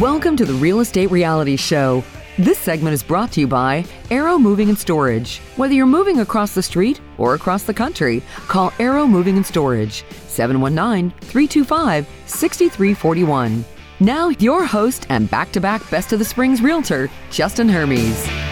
Welcome to the Real Estate Reality Show. This segment is brought to you by Arrow Moving and Storage. Whether you're moving across the street or across the country, call Arrow Moving and Storage 719 325 6341. Now, your host and back to back Best of the Springs realtor, Justin Hermes.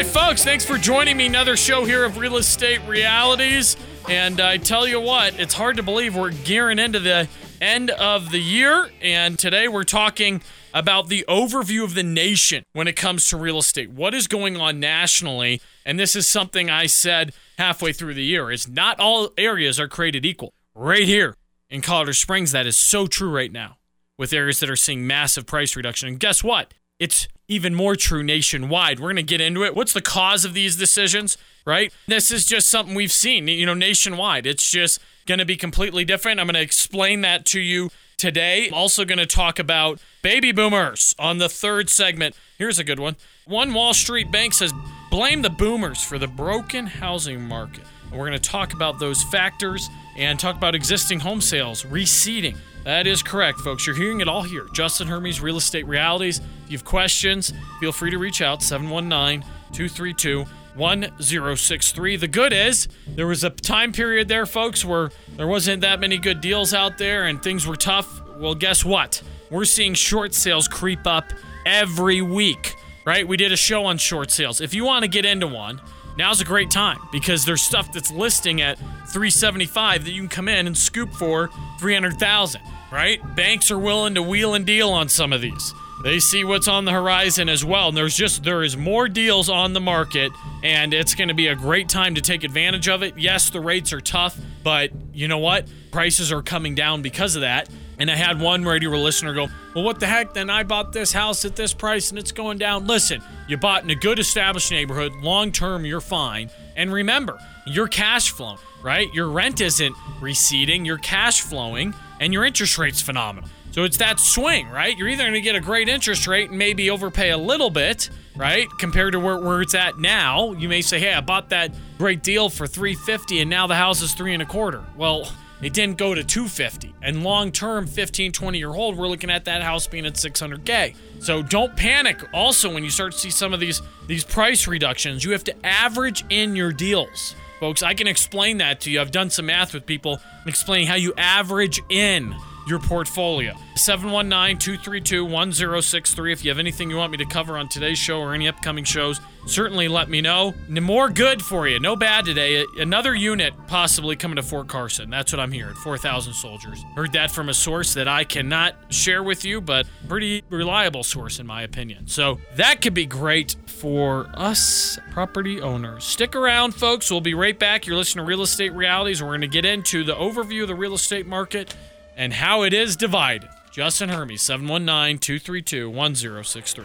Right, folks, thanks for joining me. Another show here of Real Estate Realities. And I tell you what, it's hard to believe we're gearing into the end of the year. And today we're talking about the overview of the nation when it comes to real estate. What is going on nationally? And this is something I said halfway through the year is not all areas are created equal. Right here in Colorado Springs, that is so true right now with areas that are seeing massive price reduction. And guess what? It's even more true nationwide. We're going to get into it. What's the cause of these decisions, right? This is just something we've seen, you know, nationwide. It's just going to be completely different. I'm going to explain that to you today. I'm also going to talk about baby boomers on the third segment. Here's a good one. One Wall Street bank says blame the boomers for the broken housing market. And we're going to talk about those factors and talk about existing home sales receding. That is correct, folks. You're hearing it all here. Justin Hermes, Real Estate Realities. If you have questions, feel free to reach out 719 232 1063. The good is, there was a time period there, folks, where there wasn't that many good deals out there and things were tough. Well, guess what? We're seeing short sales creep up every week, right? We did a show on short sales. If you want to get into one, now's a great time because there's stuff that's listing at 375 that you can come in and scoop for 300,000, right? Banks are willing to wheel and deal on some of these. They see what's on the horizon as well. And there's just there is more deals on the market and it's going to be a great time to take advantage of it. Yes, the rates are tough, but you know what? Prices are coming down because of that. And I had one radio listener go, Well, what the heck? Then I bought this house at this price and it's going down. Listen, you bought in a good established neighborhood. Long term, you're fine. And remember, you're cash flow, right? Your rent isn't receding, you're cash flowing, and your interest rate's phenomenal. So it's that swing, right? You're either going to get a great interest rate and maybe overpay a little bit, right? Compared to where, where it's at now. You may say, hey, I bought that great deal for 350 and now the house is three and a quarter. Well, it didn't go to 250. And long term, 15, 20 year hold, we're looking at that house being at 600K. So don't panic. Also, when you start to see some of these these price reductions, you have to average in your deals. Folks, I can explain that to you. I've done some math with people explaining how you average in your portfolio. 719 232 1063. If you have anything you want me to cover on today's show or any upcoming shows, certainly let me know. More good for you. No bad today. Another unit possibly coming to Fort Carson. That's what I'm hearing. 4,000 soldiers. Heard that from a source that I cannot share with you, but pretty reliable source in my opinion. So that could be great for us property owners. Stick around, folks. We'll be right back. You're listening to Real Estate Realities. We're going to get into the overview of the real estate market and how it is divided. Justin Hermes, 719 232 1063.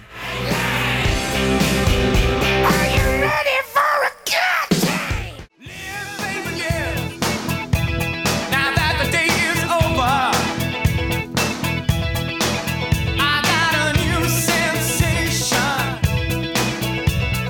Are you ready for a good time? Live, baby, live. Now that the day is over, I got a new sensation.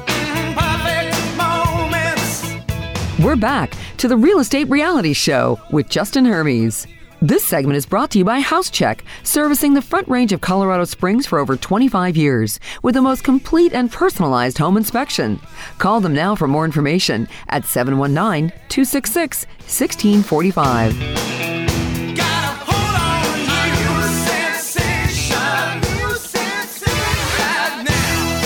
Mm, perfect moments. We're back to the Real Estate Reality Show with Justin Hermes. This segment is brought to you by HouseCheck, servicing the front range of Colorado Springs for over 25 years with the most complete and personalized home inspection. Call them now for more information at 719 266 1645. Gotta hold on, new sensation, new sensation right now.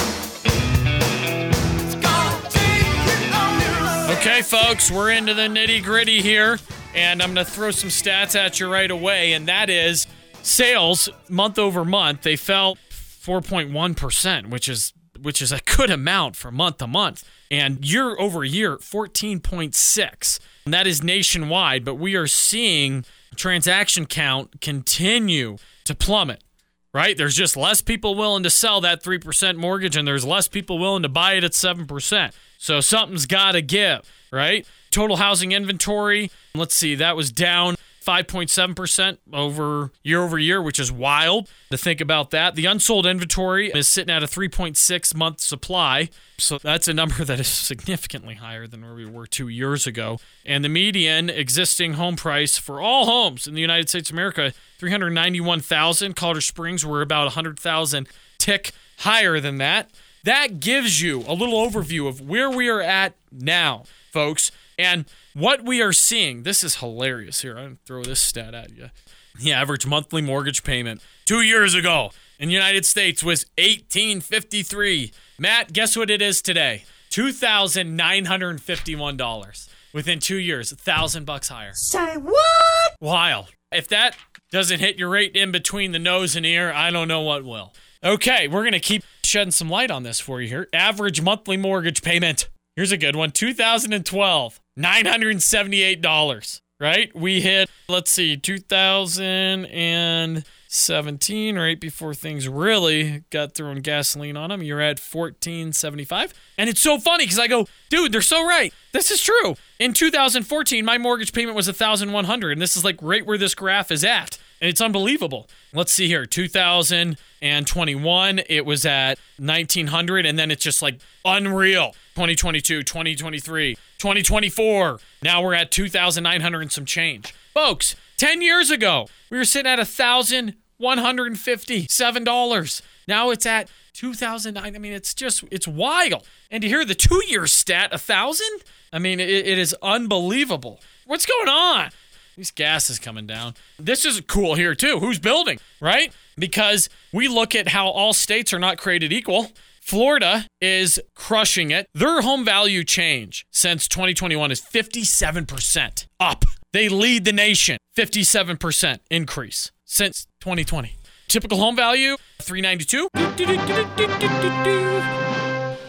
It's gonna take you on new Okay, folks, we're into the nitty gritty here, and I'm going to throw some stats at you right away, and that is sales month over month. They fell 4.1%, which is which is a good amount for month to month, and year over year 14.6. And that is nationwide, but we are seeing transaction count continue to plummet right? There's just less people willing to sell that 3% mortgage and there's less people willing to buy it at 7%. So something's got to give, right? Total housing inventory, let's see, that was down 5.7% over year over year, which is wild to think about that. The unsold inventory is sitting at a 3.6 month supply. So that's a number that is significantly higher than where we were two years ago. And the median existing home price for all homes in the United States of America, 391,000. Colorado Springs were about 100,000 tick higher than that. That gives you a little overview of where we are at now, folks. And what we are seeing, this is hilarious here. I'll throw this stat at you. The average monthly mortgage payment two years ago in the United States was 1853. Matt, guess what it is today? $2,951. Within two years, a thousand bucks higher. Say what? Wild. If that doesn't hit your rate in between the nose and ear, I don't know what will. Okay, we're going to keep shedding some light on this for you here. Average monthly mortgage payment. Here's a good one 2012, $978, right? We hit, let's see, 2017, right before things really got throwing gasoline on them. You're at 1475. And it's so funny because I go, dude, they're so right. This is true. In 2014, my mortgage payment was 1100 and this is like right where this graph is at. It's unbelievable. Let's see here. 2021, it was at 1900 and then it's just like unreal. 2022, 2023, 2024. Now we're at 2900 and some change. Folks, 10 years ago, we were sitting at $1,157. Now it's at 2009. I mean, it's just it's wild. And to hear the 2-year stat, a 1000? I mean, it, it is unbelievable. What's going on? These gas is coming down. This is cool here too. Who's building, right? Because we look at how all states are not created equal. Florida is crushing it. Their home value change since 2021 is 57% up. They lead the nation. 57% increase since 2020. Typical home value 392.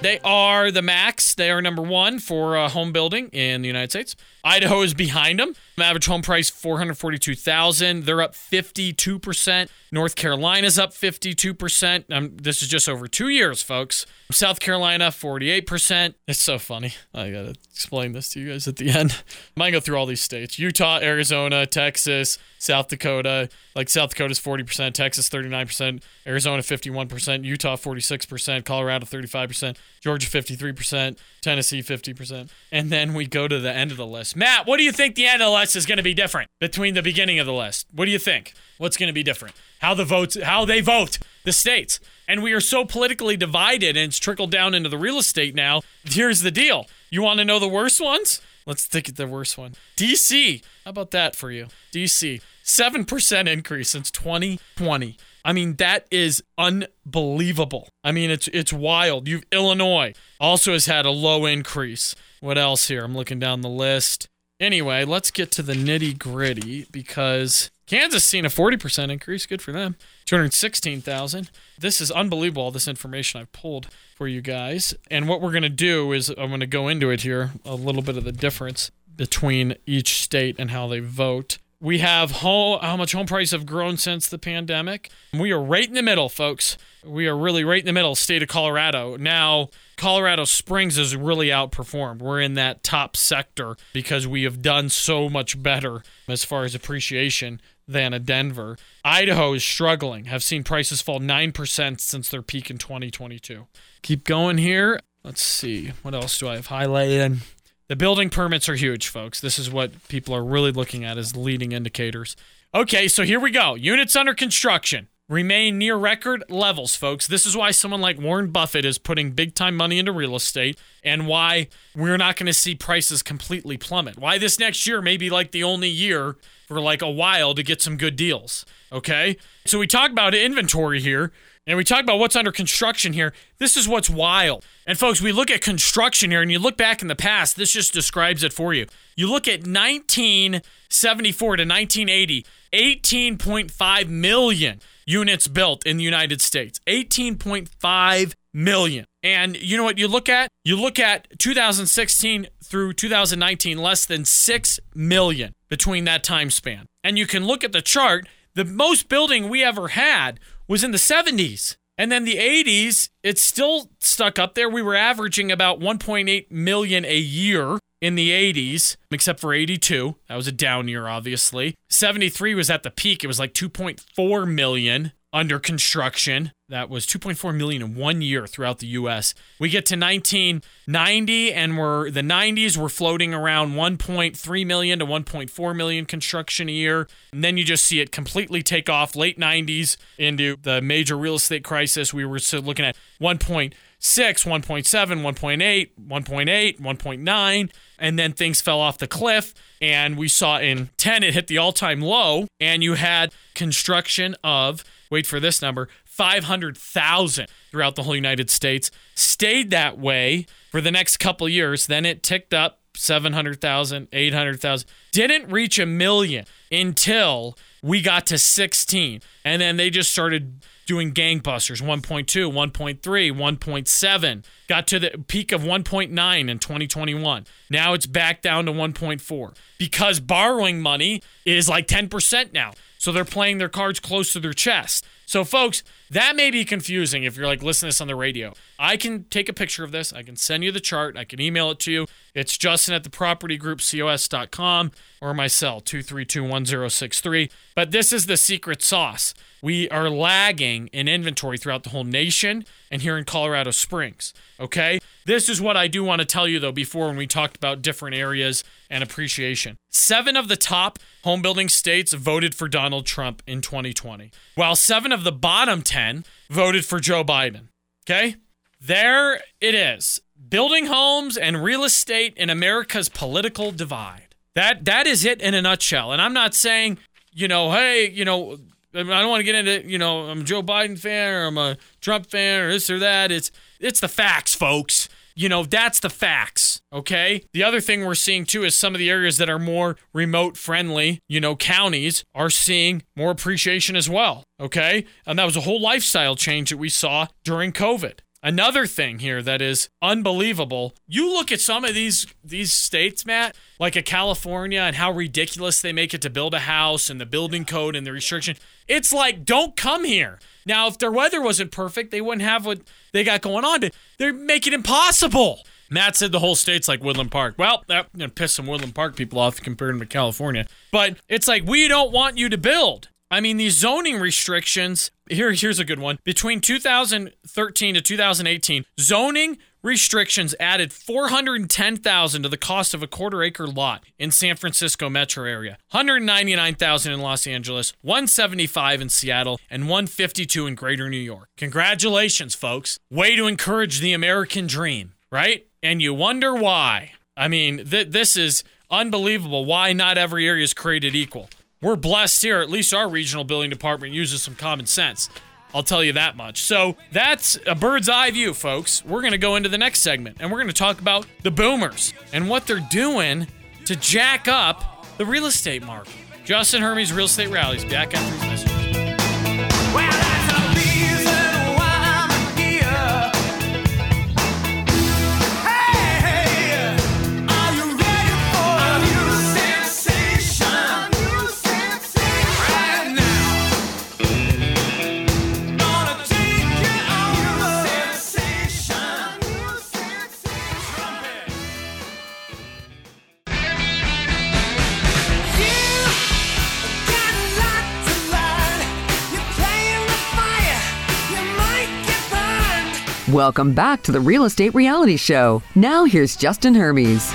They are the max. They are number one for uh, home building in the United States. Idaho is behind them. Average home price four hundred forty-two thousand. They're up fifty-two percent. North Carolina's up fifty-two percent. Um, this is just over two years, folks. South Carolina forty-eight percent. It's so funny. I gotta explain this to you guys at the end. I might go through all these states: Utah, Arizona, Texas, South Dakota. Like South Dakota's forty percent, Texas thirty-nine percent, Arizona fifty-one percent, Utah forty-six percent, Colorado thirty-five percent, Georgia fifty-three percent, Tennessee fifty percent, and then we go to the end of the list. Matt, what do you think the end of the list is going to be different between the beginning of the list? What do you think? What's going to be different? How the votes, how they vote, the states. And we are so politically divided and it's trickled down into the real estate now. Here's the deal. You want to know the worst ones? Let's think at the worst one. DC. How about that for you? DC. 7% increase since 2020. I mean, that is unbelievable. I mean, it's it's wild. You've Illinois also has had a low increase. What else here? I'm looking down the list. Anyway, let's get to the nitty gritty because Kansas seen a 40% increase. Good for them. 216,000. This is unbelievable, all this information I've pulled for you guys. And what we're going to do is I'm going to go into it here, a little bit of the difference between each state and how they vote. We have home, how much home prices have grown since the pandemic. We are right in the middle, folks. We are really right in the middle, state of Colorado. Now, Colorado Springs has really outperformed. We're in that top sector because we have done so much better as far as appreciation than a Denver. Idaho is struggling, have seen prices fall 9% since their peak in 2022. Keep going here. Let's see. What else do I have highlighted? The building permits are huge, folks. This is what people are really looking at as leading indicators. Okay, so here we go. Units under construction remain near record levels, folks. This is why someone like Warren Buffett is putting big time money into real estate and why we're not going to see prices completely plummet. Why this next year may be like the only year for like a while to get some good deals. Okay? So we talk about inventory here and we talk about what's under construction here. This is what's wild. And folks, we look at construction here and you look back in the past, this just describes it for you. You look at 1974 to 1980, 18.5 million units built in the United States. 18.5 million. And you know what you look at? You look at 2016 through 2019, less than 6 million between that time span. And you can look at the chart. The most building we ever had was in the 70s. And then the 80s, it's still stuck up there. We were averaging about 1.8 million a year. In the 80s, except for 82. That was a down year, obviously. 73 was at the peak. It was like 2.4 million under construction. That was 2.4 million in one year throughout the US. We get to 1990 and we're the 90s we're floating around 1.3 million to 1.4 million construction a year. And then you just see it completely take off late 90s into the major real estate crisis. We were looking at 1.6, 1.7, 1.8, 1.8, 1.9 and then things fell off the cliff and we saw in 10 it hit the all-time low and you had construction of wait for this number 500,000 throughout the whole United States. Stayed that way for the next couple years. Then it ticked up 700,000, 800,000. Didn't reach a million until we got to 16. And then they just started doing gangbusters 1.2, 1.3, 1.7. Got to the peak of 1.9 in 2021. Now it's back down to 1.4 because borrowing money is like 10% now. So they're playing their cards close to their chest. So, folks, that may be confusing if you're like listening to this on the radio. I can take a picture of this. I can send you the chart. I can email it to you. It's Justin at the propertygroupcos.com or my cell, 2321063. But this is the secret sauce. We are lagging in inventory throughout the whole nation and here in Colorado Springs. Okay? This is what I do want to tell you, though, before when we talked about different areas and appreciation. Seven of the top home building states voted for Donald Trump in 2020, while seven of the bottom 10 voted for Joe Biden. Okay? There it is. Building homes and real estate in America's political divide. That that is it in a nutshell. And I'm not saying, you know, hey, you know, I don't want to get into, you know, I'm a Joe Biden fan or I'm a Trump fan or this or that. It's it's the facts, folks. You know, that's the facts, okay? The other thing we're seeing too is some of the areas that are more remote friendly, you know, counties are seeing more appreciation as well, okay? And that was a whole lifestyle change that we saw during COVID. Another thing here that is unbelievable. You look at some of these these states, Matt, like a California and how ridiculous they make it to build a house and the building code and the restriction. It's like don't come here. Now, if their weather wasn't perfect, they wouldn't have what they got going on. But They make it impossible. Matt said the whole state's like Woodland Park. Well, that know, pissed some Woodland Park people off compared to California. But it's like we don't want you to build. I mean, these zoning restrictions. Here, here's a good one. Between 2013 to 2018, zoning restrictions added 410,000 to the cost of a quarter acre lot in San Francisco metro area, 199,000 in Los Angeles, 175 in Seattle, and 152 in Greater New York. Congratulations, folks. Way to encourage the American dream, right? And you wonder why. I mean, th- this is unbelievable why not every area is created equal. We're blessed here. At least our regional building department uses some common sense. I'll tell you that much. So that's a bird's eye view, folks. We're going to go into the next segment and we're going to talk about the boomers and what they're doing to jack up the real estate market. Justin Hermes, Real Estate Realities, back after these messages. Well, Welcome back to the Real Estate Reality Show. Now here's Justin Hermes.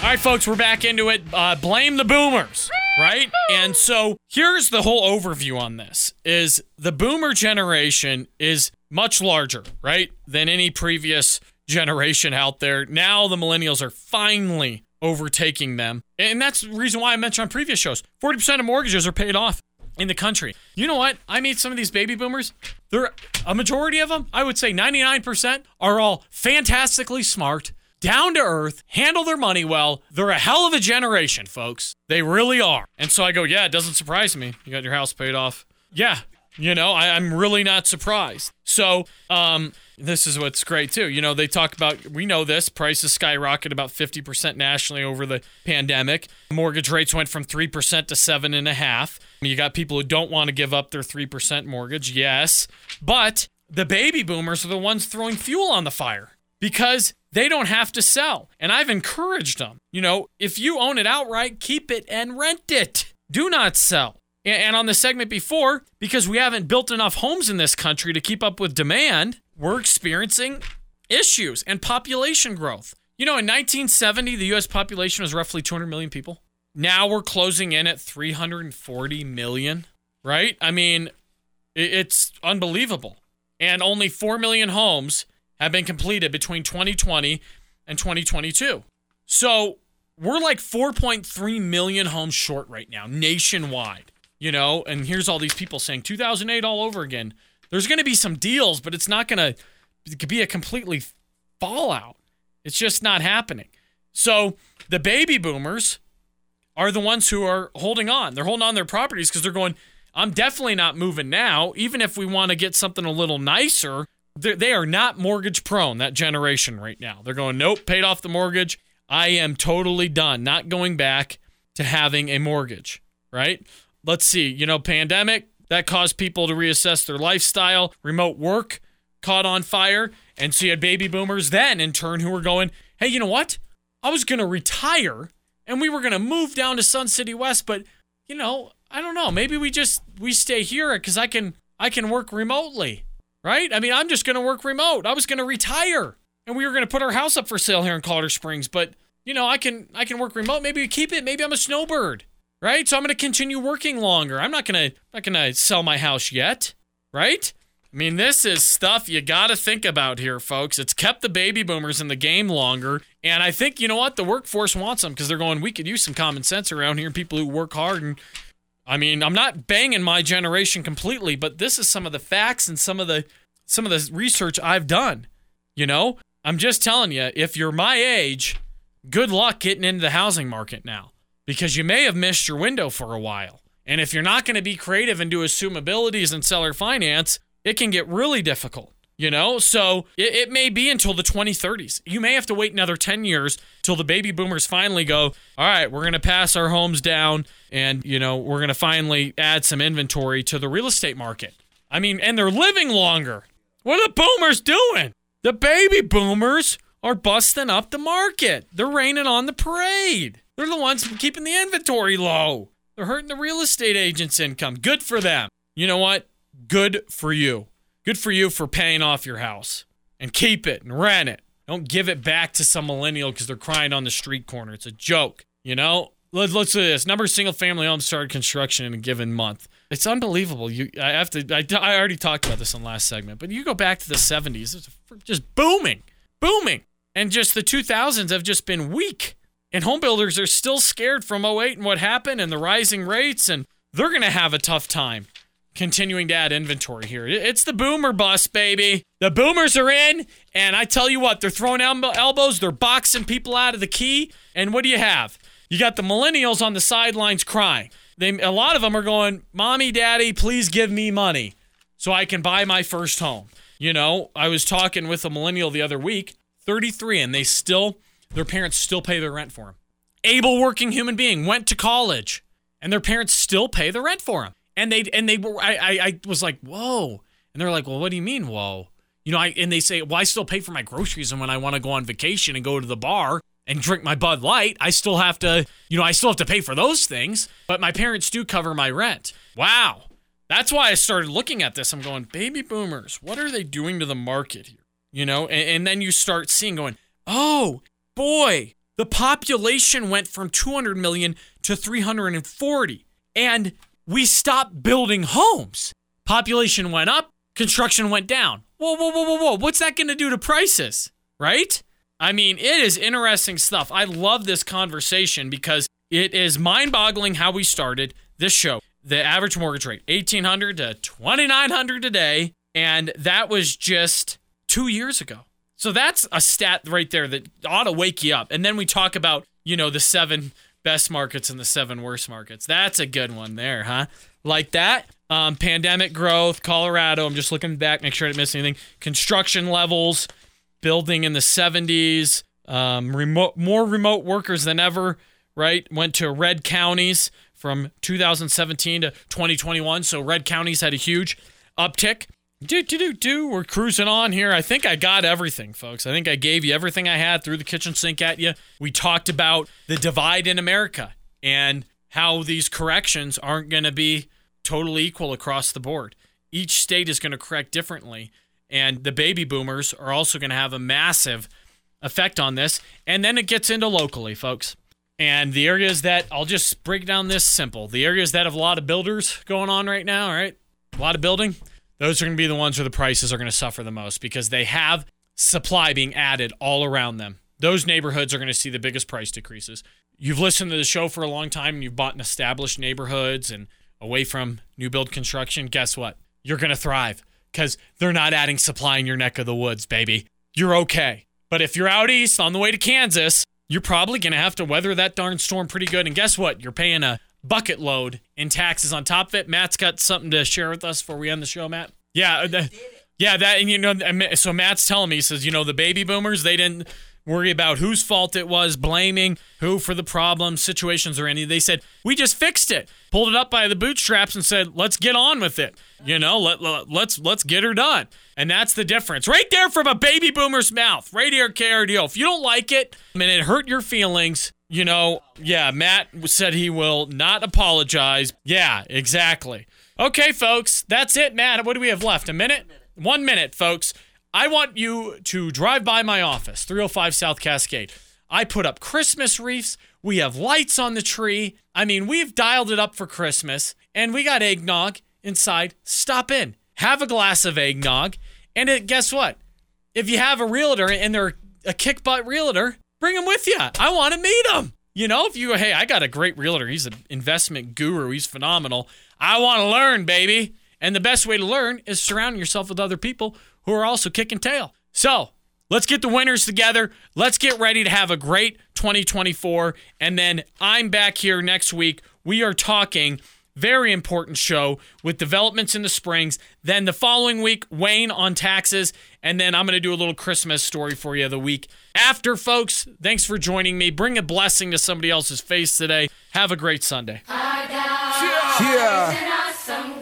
All right, folks, we're back into it. Uh, blame the boomers, right? And so here's the whole overview on this: is the boomer generation is much larger, right, than any previous generation out there. Now the millennials are finally overtaking them, and that's the reason why I mentioned on previous shows: forty percent of mortgages are paid off in the country. You know what? I meet some of these baby boomers. They're a majority of them, I would say 99% are all fantastically smart, down to earth, handle their money well. They're a hell of a generation, folks. They really are. And so I go, yeah, it doesn't surprise me. You got your house paid off. Yeah, You know, I, I'm really not surprised. So, um, this is what's great too. You know, they talk about we know this prices skyrocketed about 50% nationally over the pandemic. Mortgage rates went from three percent to seven and a half. You got people who don't want to give up their three percent mortgage, yes, but the baby boomers are the ones throwing fuel on the fire because they don't have to sell. And I've encouraged them. You know, if you own it outright, keep it and rent it. Do not sell. And on the segment before, because we haven't built enough homes in this country to keep up with demand, we're experiencing issues and population growth. You know, in 1970, the US population was roughly 200 million people. Now we're closing in at 340 million, right? I mean, it's unbelievable. And only 4 million homes have been completed between 2020 and 2022. So we're like 4.3 million homes short right now, nationwide you know, and here's all these people saying 2008 all over again. There's going to be some deals, but it's not going to be a completely fallout. It's just not happening. So the baby boomers are the ones who are holding on. They're holding on their properties because they're going, I'm definitely not moving now. Even if we want to get something a little nicer, they are not mortgage prone, that generation right now. They're going, nope, paid off the mortgage. I am totally done, not going back to having a mortgage, right? Let's see, you know, pandemic that caused people to reassess their lifestyle, remote work caught on fire, and so you had baby boomers then in turn who were going, "Hey, you know what? I was going to retire and we were going to move down to Sun City West, but you know, I don't know, maybe we just we stay here cuz I can I can work remotely." Right? I mean, I'm just going to work remote. I was going to retire and we were going to put our house up for sale here in Colorado Springs, but you know, I can I can work remote. Maybe we keep it. Maybe I'm a snowbird right? So I'm going to continue working longer. I'm not going to not going to sell my house yet, right? I mean, this is stuff you got to think about here, folks. It's kept the baby boomers in the game longer, and I think you know what the workforce wants them because they're going. We could use some common sense around here, people who work hard. And I mean, I'm not banging my generation completely, but this is some of the facts and some of the some of the research I've done. You know, I'm just telling you, if you're my age, good luck getting into the housing market now because you may have missed your window for a while. And if you're not going to be creative and do assumabilities and seller finance, it can get really difficult. You know, so it, it, may be until the 2030s. You may have to wait another 10 years till the baby boomers finally go, all right, we're going to pass our homes down and, you know, we're going to finally add some inventory to the real estate market. I mean, and they're living longer. What are the boomers doing? The baby boomers are busting up the market. They're raining on the parade. They're the ones keeping the inventory low. They're hurting the real estate agent's income. Good for them. You know what? Good for you. Good for you for paying off your house and keep it and rent it. Don't give it back to some millennial because they're crying on the street corner. It's a joke. You know? Let's let's do this. Number of single family homes started construction in a given month. It's unbelievable. You, I have to. I, I already talked about this in the last segment, but you go back to the 70s, it's just booming, booming, and just the 2000s have just been weak. And home builders are still scared from 08 and what happened and the rising rates, and they're going to have a tough time continuing to add inventory here. It's the boomer bust, baby. The boomers are in, and I tell you what, they're throwing elbows, they're boxing people out of the key. And what do you have? You got the millennials on the sidelines crying. They, a lot of them are going, Mommy, Daddy, please give me money so I can buy my first home. You know, I was talking with a millennial the other week, 33, and they still their parents still pay their rent for them. Able working human being went to college, and their parents still pay the rent for them. And they and they were I, I I was like whoa, and they're like, well, what do you mean whoa? You know, I and they say, well, I still pay for my groceries, and when I want to go on vacation and go to the bar and drink my Bud Light, I still have to, you know, I still have to pay for those things, but my parents do cover my rent. Wow. That's why I started looking at this. I'm going, baby boomers, what are they doing to the market here? You know, and, and then you start seeing going, oh, boy, the population went from 200 million to 340. And we stopped building homes. Population went up, construction went down. Whoa, whoa, whoa, whoa, whoa. What's that going to do to prices? Right? I mean, it is interesting stuff. I love this conversation because it is mind boggling how we started this show. The average mortgage rate, 1800 to 2900 today. And that was just two years ago. So that's a stat right there that ought to wake you up. And then we talk about, you know, the seven best markets and the seven worst markets. That's a good one there, huh? Like that. um, pandemic growth, Colorado. I'm just looking back, make sure I didn't miss anything. Construction levels, building in the 70s, um, remote, more remote workers than ever, right? Went to red counties from 2017 to 2021. So red counties had a huge uptick. Do, do, do, do. We're cruising on here. I think I got everything, folks. I think I gave you everything I had through the kitchen sink at you. We talked about the divide in America and how these corrections aren't going to be totally equal across the board. Each state is going to correct differently. And the baby boomers are also going to have a massive effect on this. And then it gets into locally, folks. And the areas that I'll just break down this simple the areas that have a lot of builders going on right now, all right? A lot of building those are going to be the ones where the prices are going to suffer the most because they have supply being added all around them. Those neighborhoods are going to see the biggest price decreases. You've listened to the show for a long time and you've bought in established neighborhoods and away from new build construction. Guess what? You're going to thrive because they're not adding supply in your neck of the woods, baby. You're okay. But if you're out east on the way to Kansas, you're probably going to have to weather that darn storm pretty good. And guess what? You're paying a bucket load in taxes on top of it. Matt's got something to share with us before we end the show, Matt. Yeah, uh, the, yeah, that and you know, so Matt's telling me he says, you know, the baby boomers they didn't worry about whose fault it was, blaming who for the problem, situations or any. They said we just fixed it, pulled it up by the bootstraps, and said, let's get on with it. You know, let, let let's let's get her done. And that's the difference, right there from a baby boomer's mouth, right here, KRDO. If you don't like it, and it hurt your feelings, you know, yeah, Matt said he will not apologize. Yeah, exactly. Okay, folks, that's it, Matt. What do we have left? A minute? One minute, folks. I want you to drive by my office, 305 South Cascade. I put up Christmas wreaths. We have lights on the tree. I mean, we've dialed it up for Christmas, and we got eggnog inside. Stop in, have a glass of eggnog, and it, guess what? If you have a realtor and they're a kick butt realtor, bring him with you. I want to meet him. You know, if you go, hey, I got a great realtor. He's an investment guru. He's phenomenal. I want to learn, baby. And the best way to learn is surrounding yourself with other people who are also kicking tail. So let's get the winners together. Let's get ready to have a great 2024. And then I'm back here next week. We are talking very important show with developments in the Springs. Then the following week, Wayne on taxes. And then I'm going to do a little Christmas story for you the week after, folks. Thanks for joining me. Bring a blessing to somebody else's face today. Have a great Sunday. Yeah. Awesome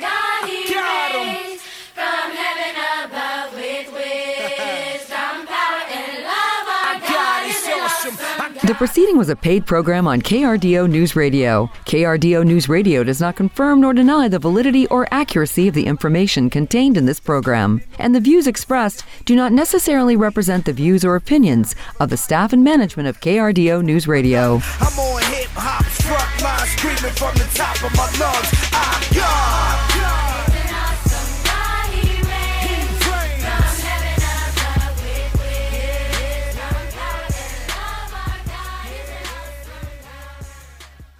The proceeding was a paid program on KRDO News Radio. KRDO News Radio does not confirm nor deny the validity or accuracy of the information contained in this program, and the views expressed do not necessarily represent the views or opinions of the staff and management of KRDO News Radio. I'm on hip front line, screaming from the top of my lungs.